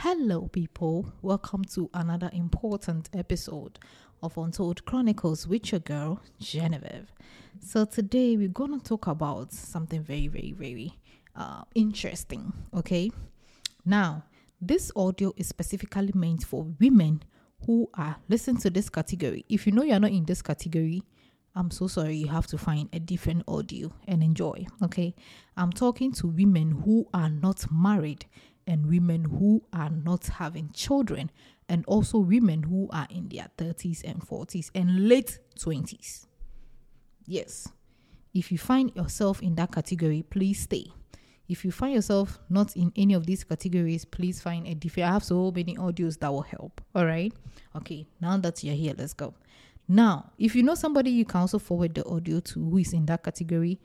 Hello, people. Welcome to another important episode of Untold Chronicles with your girl, Genevieve. So, today we're going to talk about something very, very, very uh, interesting. Okay. Now, this audio is specifically meant for women who are, listen to this category. If you know you're not in this category, I'm so sorry, you have to find a different audio and enjoy. Okay. I'm talking to women who are not married and women who are not having children, and also women who are in their 30s and 40s and late 20s. Yes. If you find yourself in that category, please stay. If you find yourself not in any of these categories, please find a different. I have so many audios that will help. All right. Okay. Now that you're here, let's go. Now, if you know somebody, you can also forward the audio to who is in that category.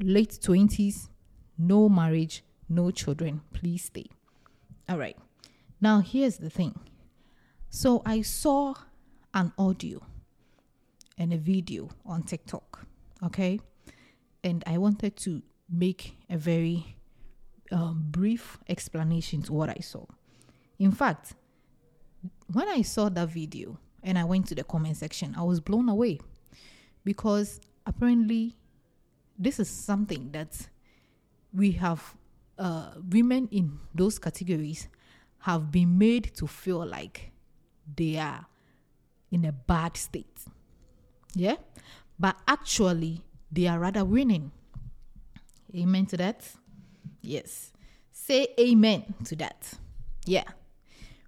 Late 20s, no marriage, no children. Please stay. All right. Now, here's the thing. So, I saw an audio and a video on TikTok. Okay. And I wanted to make a very um, brief explanation to what I saw. In fact, when I saw that video and I went to the comment section, I was blown away because apparently this is something that we have uh, women in those categories have been made to feel like they are in a bad state. Yeah? But actually, they are rather winning. Amen to that? Yes. Say amen to that. Yeah.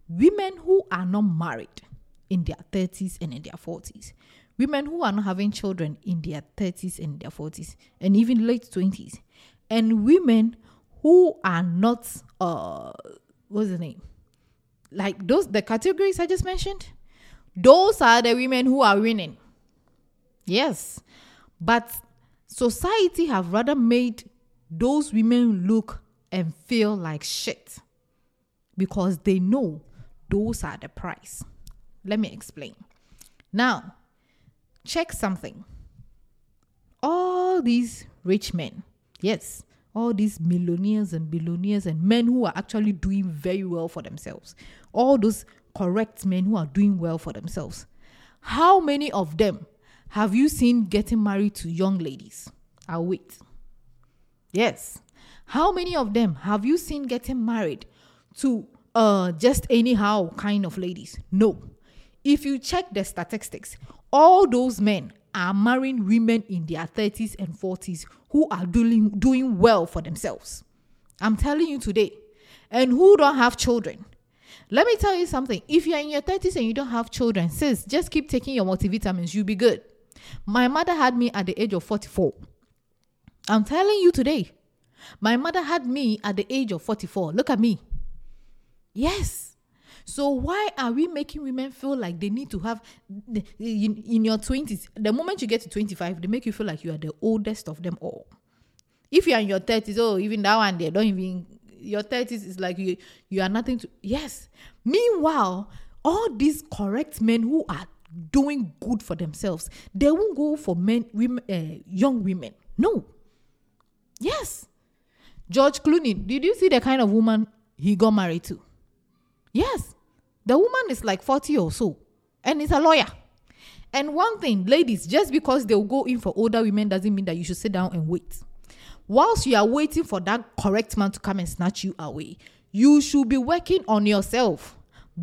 Women who are not married in their 30s and in their 40s, women who are not having children in their 30s and their 40s, and even late 20s, and women who are not, uh, what's the name? Like those, the categories I just mentioned, those are the women who are winning. Yes. But society have rather made those women look and feel like shit because they know those are the price. Let me explain. Now, check something. All these rich men, yes, all these millionaires and billionaires and men who are actually doing very well for themselves, all those correct men who are doing well for themselves, how many of them have you seen getting married to young ladies? I'll wait. Yes. How many of them have you seen getting married to uh just anyhow kind of ladies? No. If you check the statistics, all those men are marrying women in their 30s and 40s who are doing doing well for themselves. I'm telling you today. And who don't have children. Let me tell you something. If you're in your 30s and you don't have children, sis, just keep taking your multivitamins. You'll be good. My mother had me at the age of 44. I'm telling you today. My mother had me at the age of 44. Look at me. Yes. So why are we making women feel like they need to have in, in your 20s? The moment you get to 25, they make you feel like you are the oldest of them all. If you are in your 30s, oh, even that one they don't even your 30s is like you you are nothing to yes. Meanwhile, all these correct men who are doing good for themselves, they won't go for men, women, uh, young women. No. Yes. George Clooney, did you see the kind of woman he got married to? Yes. The woman is like 40 or so, and is a lawyer. And one thing, ladies, just because they'll go in for older women doesn't mean that you should sit down and wait. Whilst you are waiting for that correct man to come and snatch you away, you should be working on yourself.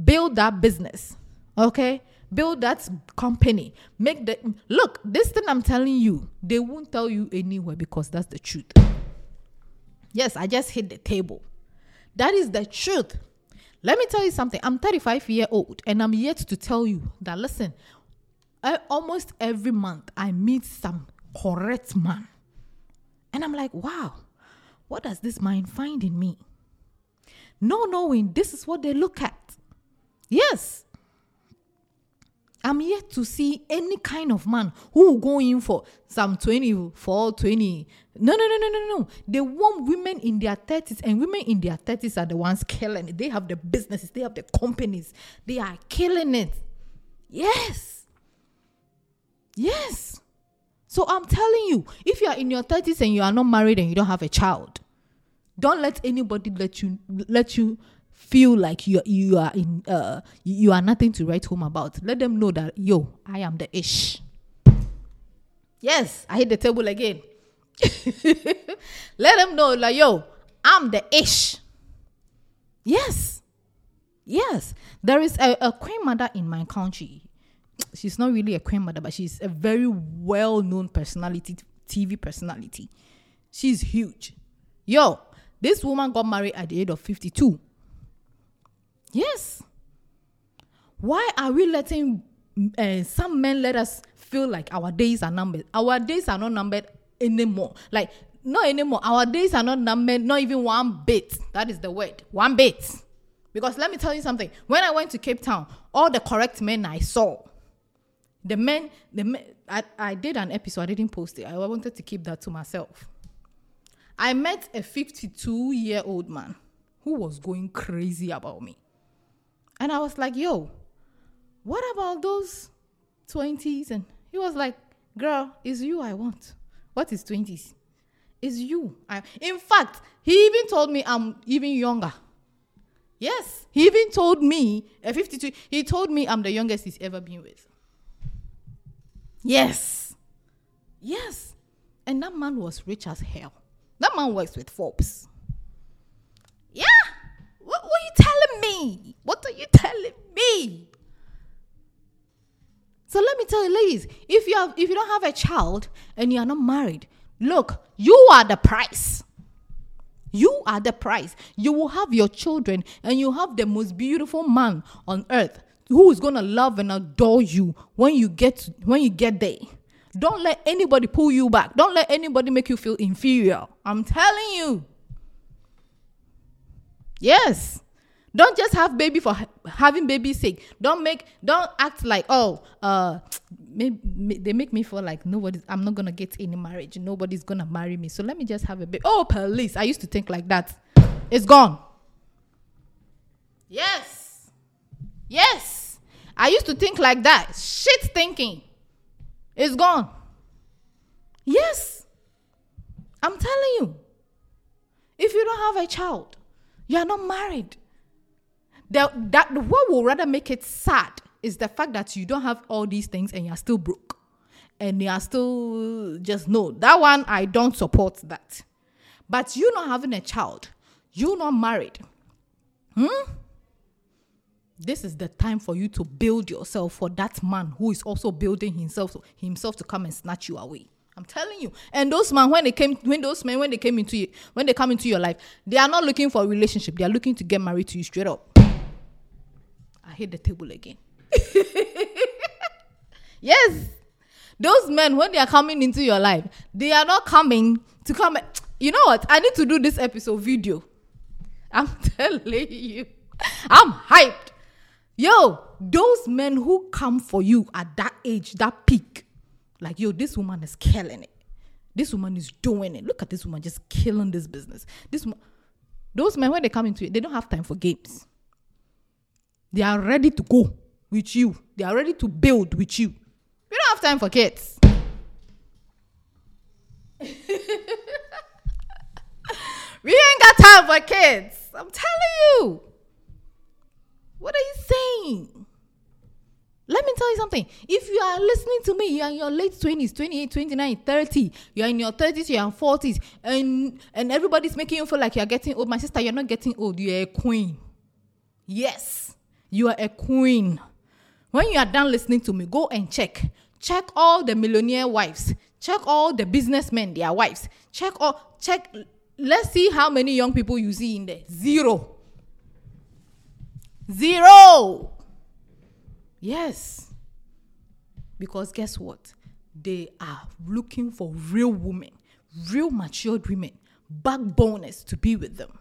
Build that business. Okay? Build that company. Make the look, this thing I'm telling you, they won't tell you anywhere because that's the truth. Yes, I just hit the table. That is the truth. Let me tell you something. I'm 35 year old and I'm yet to tell you that listen, I, almost every month I meet some correct man. And I'm like, wow, what does this man find in me? No knowing this is what they look at. Yes. I'm yet to see any kind of man who will go in for some 24, 20. No, no, no, no, no, no. They want women in their 30s, and women in their 30s are the ones killing it. They have the businesses, they have the companies, they are killing it. Yes. Yes. So I'm telling you, if you are in your 30s and you are not married and you don't have a child, don't let anybody let you let you feel like you you are in uh you are nothing to write home about. Let them know that yo, I am the ish. Yes, I hit the table again. Let them know like yo, I'm the ish. Yes. Yes. There is a, a queen mother in my country. She's not really a queen mother, but she's a very well known personality, TV personality. She's huge. Yo, this woman got married at the age of 52. Yes. Why are we letting uh, some men let us feel like our days are numbered? Our days are not numbered anymore. Like, not anymore. Our days are not numbered, not even one bit. That is the word. One bit. Because let me tell you something. When I went to Cape Town, all the correct men I saw, the men, the men, I, I did an episode, I didn't post it. I wanted to keep that to myself. I met a 52 year old man who was going crazy about me. And I was like, yo, what about those 20s? And he was like, girl, it's you I want. What is 20s? It's you. I, in fact, he even told me I'm even younger. Yes, he even told me, at 52, he told me I'm the youngest he's ever been with. Yes. Yes. And that man was rich as hell. That man works with Forbes. Yeah. What, were you telling me? What are you telling me? So let me tell you, ladies, if you have if you don't have a child and you are not married, look, you are the price. You are the price. You will have your children and you have the most beautiful man on earth who is gonna love and adore you when you get when you get there. Don't let anybody pull you back. Don't let anybody make you feel inferior. I'm telling you. Yes. Don't just have baby for ha- having baby's sake. Don't make don't act like oh uh maybe, they make me feel like nobody's I'm not gonna get any marriage. Nobody's gonna marry me. So let me just have a baby. Oh police. I used to think like that. It's gone. Yes. Yes. I used to think like that. Shit thinking. It's gone. Yes. I'm telling you. If you don't have a child, you are not married. The, that what will rather make it sad is the fact that you don't have all these things and you are still broke. And you are still just no. That one I don't support that. But you not having a child, you not married. Hmm? This is the time for you to build yourself for that man who is also building himself himself to come and snatch you away. I'm telling you. And those men, when they came, when those men, when they came into you, when they come into your life, they are not looking for a relationship. They are looking to get married to you straight up. I hit the table again. yes. Those men, when they are coming into your life, they are not coming to come. You know what? I need to do this episode video. I'm telling you. I'm hyped. Yo, those men who come for you at that age, that peak, like, yo, this woman is killing it. This woman is doing it. Look at this woman just killing this business. This those men, when they come into it, they don't have time for games. They are ready to go with you. They are ready to build with you. We don't have time for kids. we ain't got time for kids. I'm telling you. What are you saying? Let me tell you something. If you are listening to me, you are in your late 20s, 28, 29, 30, you are in your 30s, you are in 40s, and, and everybody's making you feel like you are getting old. My sister, you're not getting old. You're a queen. Yes, you are a queen. When you are done listening to me, go and check. Check all the millionaire wives. Check all the businessmen, their wives. Check all, check. Let's see how many young people you see in there. Zero. Zero. Yes. Because guess what? They are looking for real women, real matured women, backboners to be with them.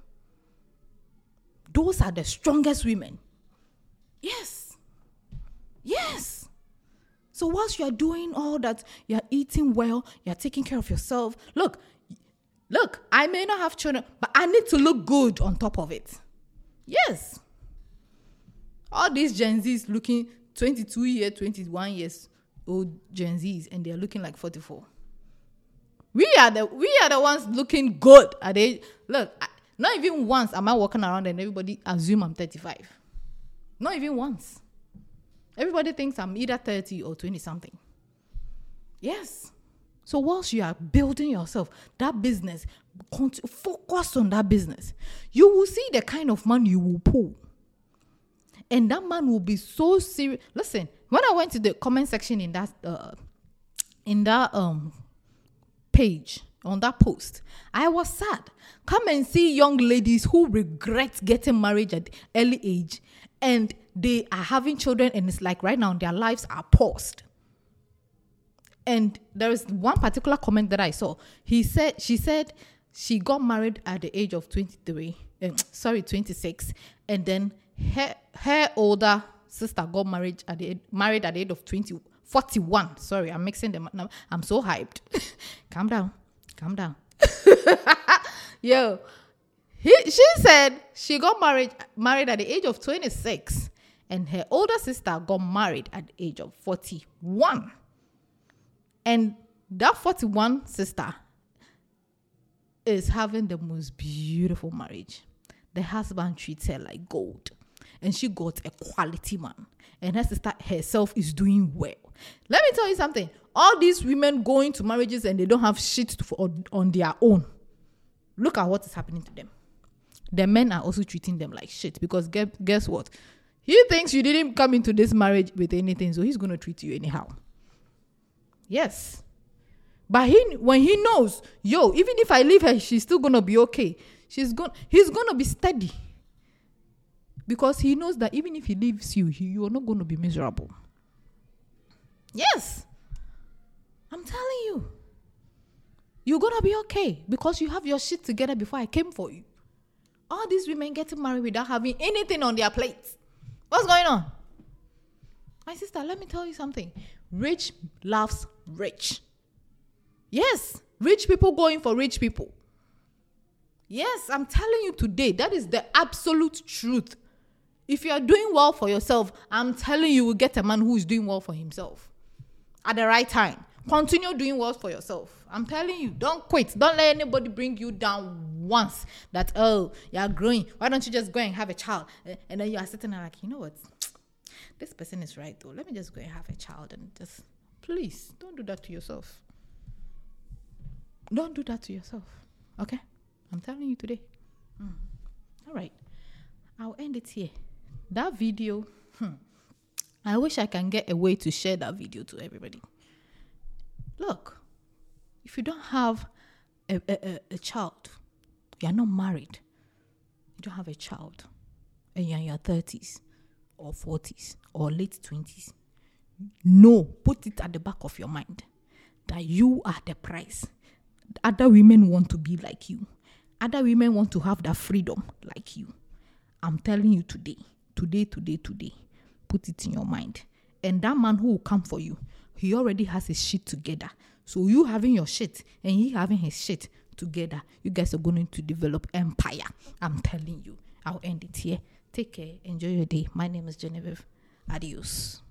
Those are the strongest women. Yes. Yes. So whilst you are doing all that, you are eating well, you are taking care of yourself. Look, look, I may not have children, but I need to look good on top of it. Yes. All these Gen Zs looking 22 years, 21 years old Gen Zs, and they're looking like 44. We are the we are the ones looking good Are they Look, I, Not even once am I walking around and everybody assume I'm 35. Not even once. Everybody thinks I'm either 30 or 20 something. Yes. So whilst you are building yourself, that business, focus on that business. You will see the kind of man you will pull. And that man will be so serious. Listen, when I went to the comment section in that uh, in that um page on that post, I was sad. Come and see young ladies who regret getting married at early age and they are having children and it's like right now their lives are paused. And there is one particular comment that I saw. He said she said she got married at the age of 23, uh, sorry, 26, and then her her older sister got married at the married at the age of 20 41. Sorry, I'm mixing them up. I'm so hyped. calm down. Calm down. Yo, he, she said she got married married at the age of 26 and her older sister got married at the age of 41. And that 41 sister is having the most beautiful marriage. The husband treats her like gold. And she got a quality man. And her sister herself is doing well. Let me tell you something. All these women going to marriages and they don't have shit for, on their own. Look at what is happening to them. The men are also treating them like shit because guess, guess what? He thinks you didn't come into this marriage with anything, so he's going to treat you anyhow. Yes. But he when he knows, yo, even if I leave her, she's still gonna be okay. She's going he's gonna be steady. Because he knows that even if he leaves you, he, you're not gonna be miserable. Yes. I'm telling you. You're gonna be okay because you have your shit together before I came for you. All these women getting married without having anything on their plates. What's going on? My sister, let me tell you something. Rich loves rich. Yes, rich people going for rich people. Yes, I'm telling you today, that is the absolute truth. If you are doing well for yourself, I'm telling you, you will get a man who is doing well for himself at the right time. Continue doing well for yourself. I'm telling you, don't quit. Don't let anybody bring you down once that, oh, you're growing. Why don't you just go and have a child? And then you are sitting there like, you know what? This person is right though. Let me just go and have a child and just, please, don't do that to yourself. Don't do that to yourself. Okay? I'm telling you today. Mm. All right. I'll end it here. That video, hmm, I wish I can get a way to share that video to everybody. Look, if you don't have a, a, a child, you're not married, you don't have a child, and you're in your 30s or 40s or late 20s, no, put it at the back of your mind that you are the price. Other women want to be like you. Other women want to have that freedom like you. I'm telling you today, today, today, today, put it in your mind. And that man who will come for you, he already has his shit together. So you having your shit and he having his shit together, you guys are going to develop empire. I'm telling you. I'll end it here. Take care. Enjoy your day. My name is Genevieve. Adios.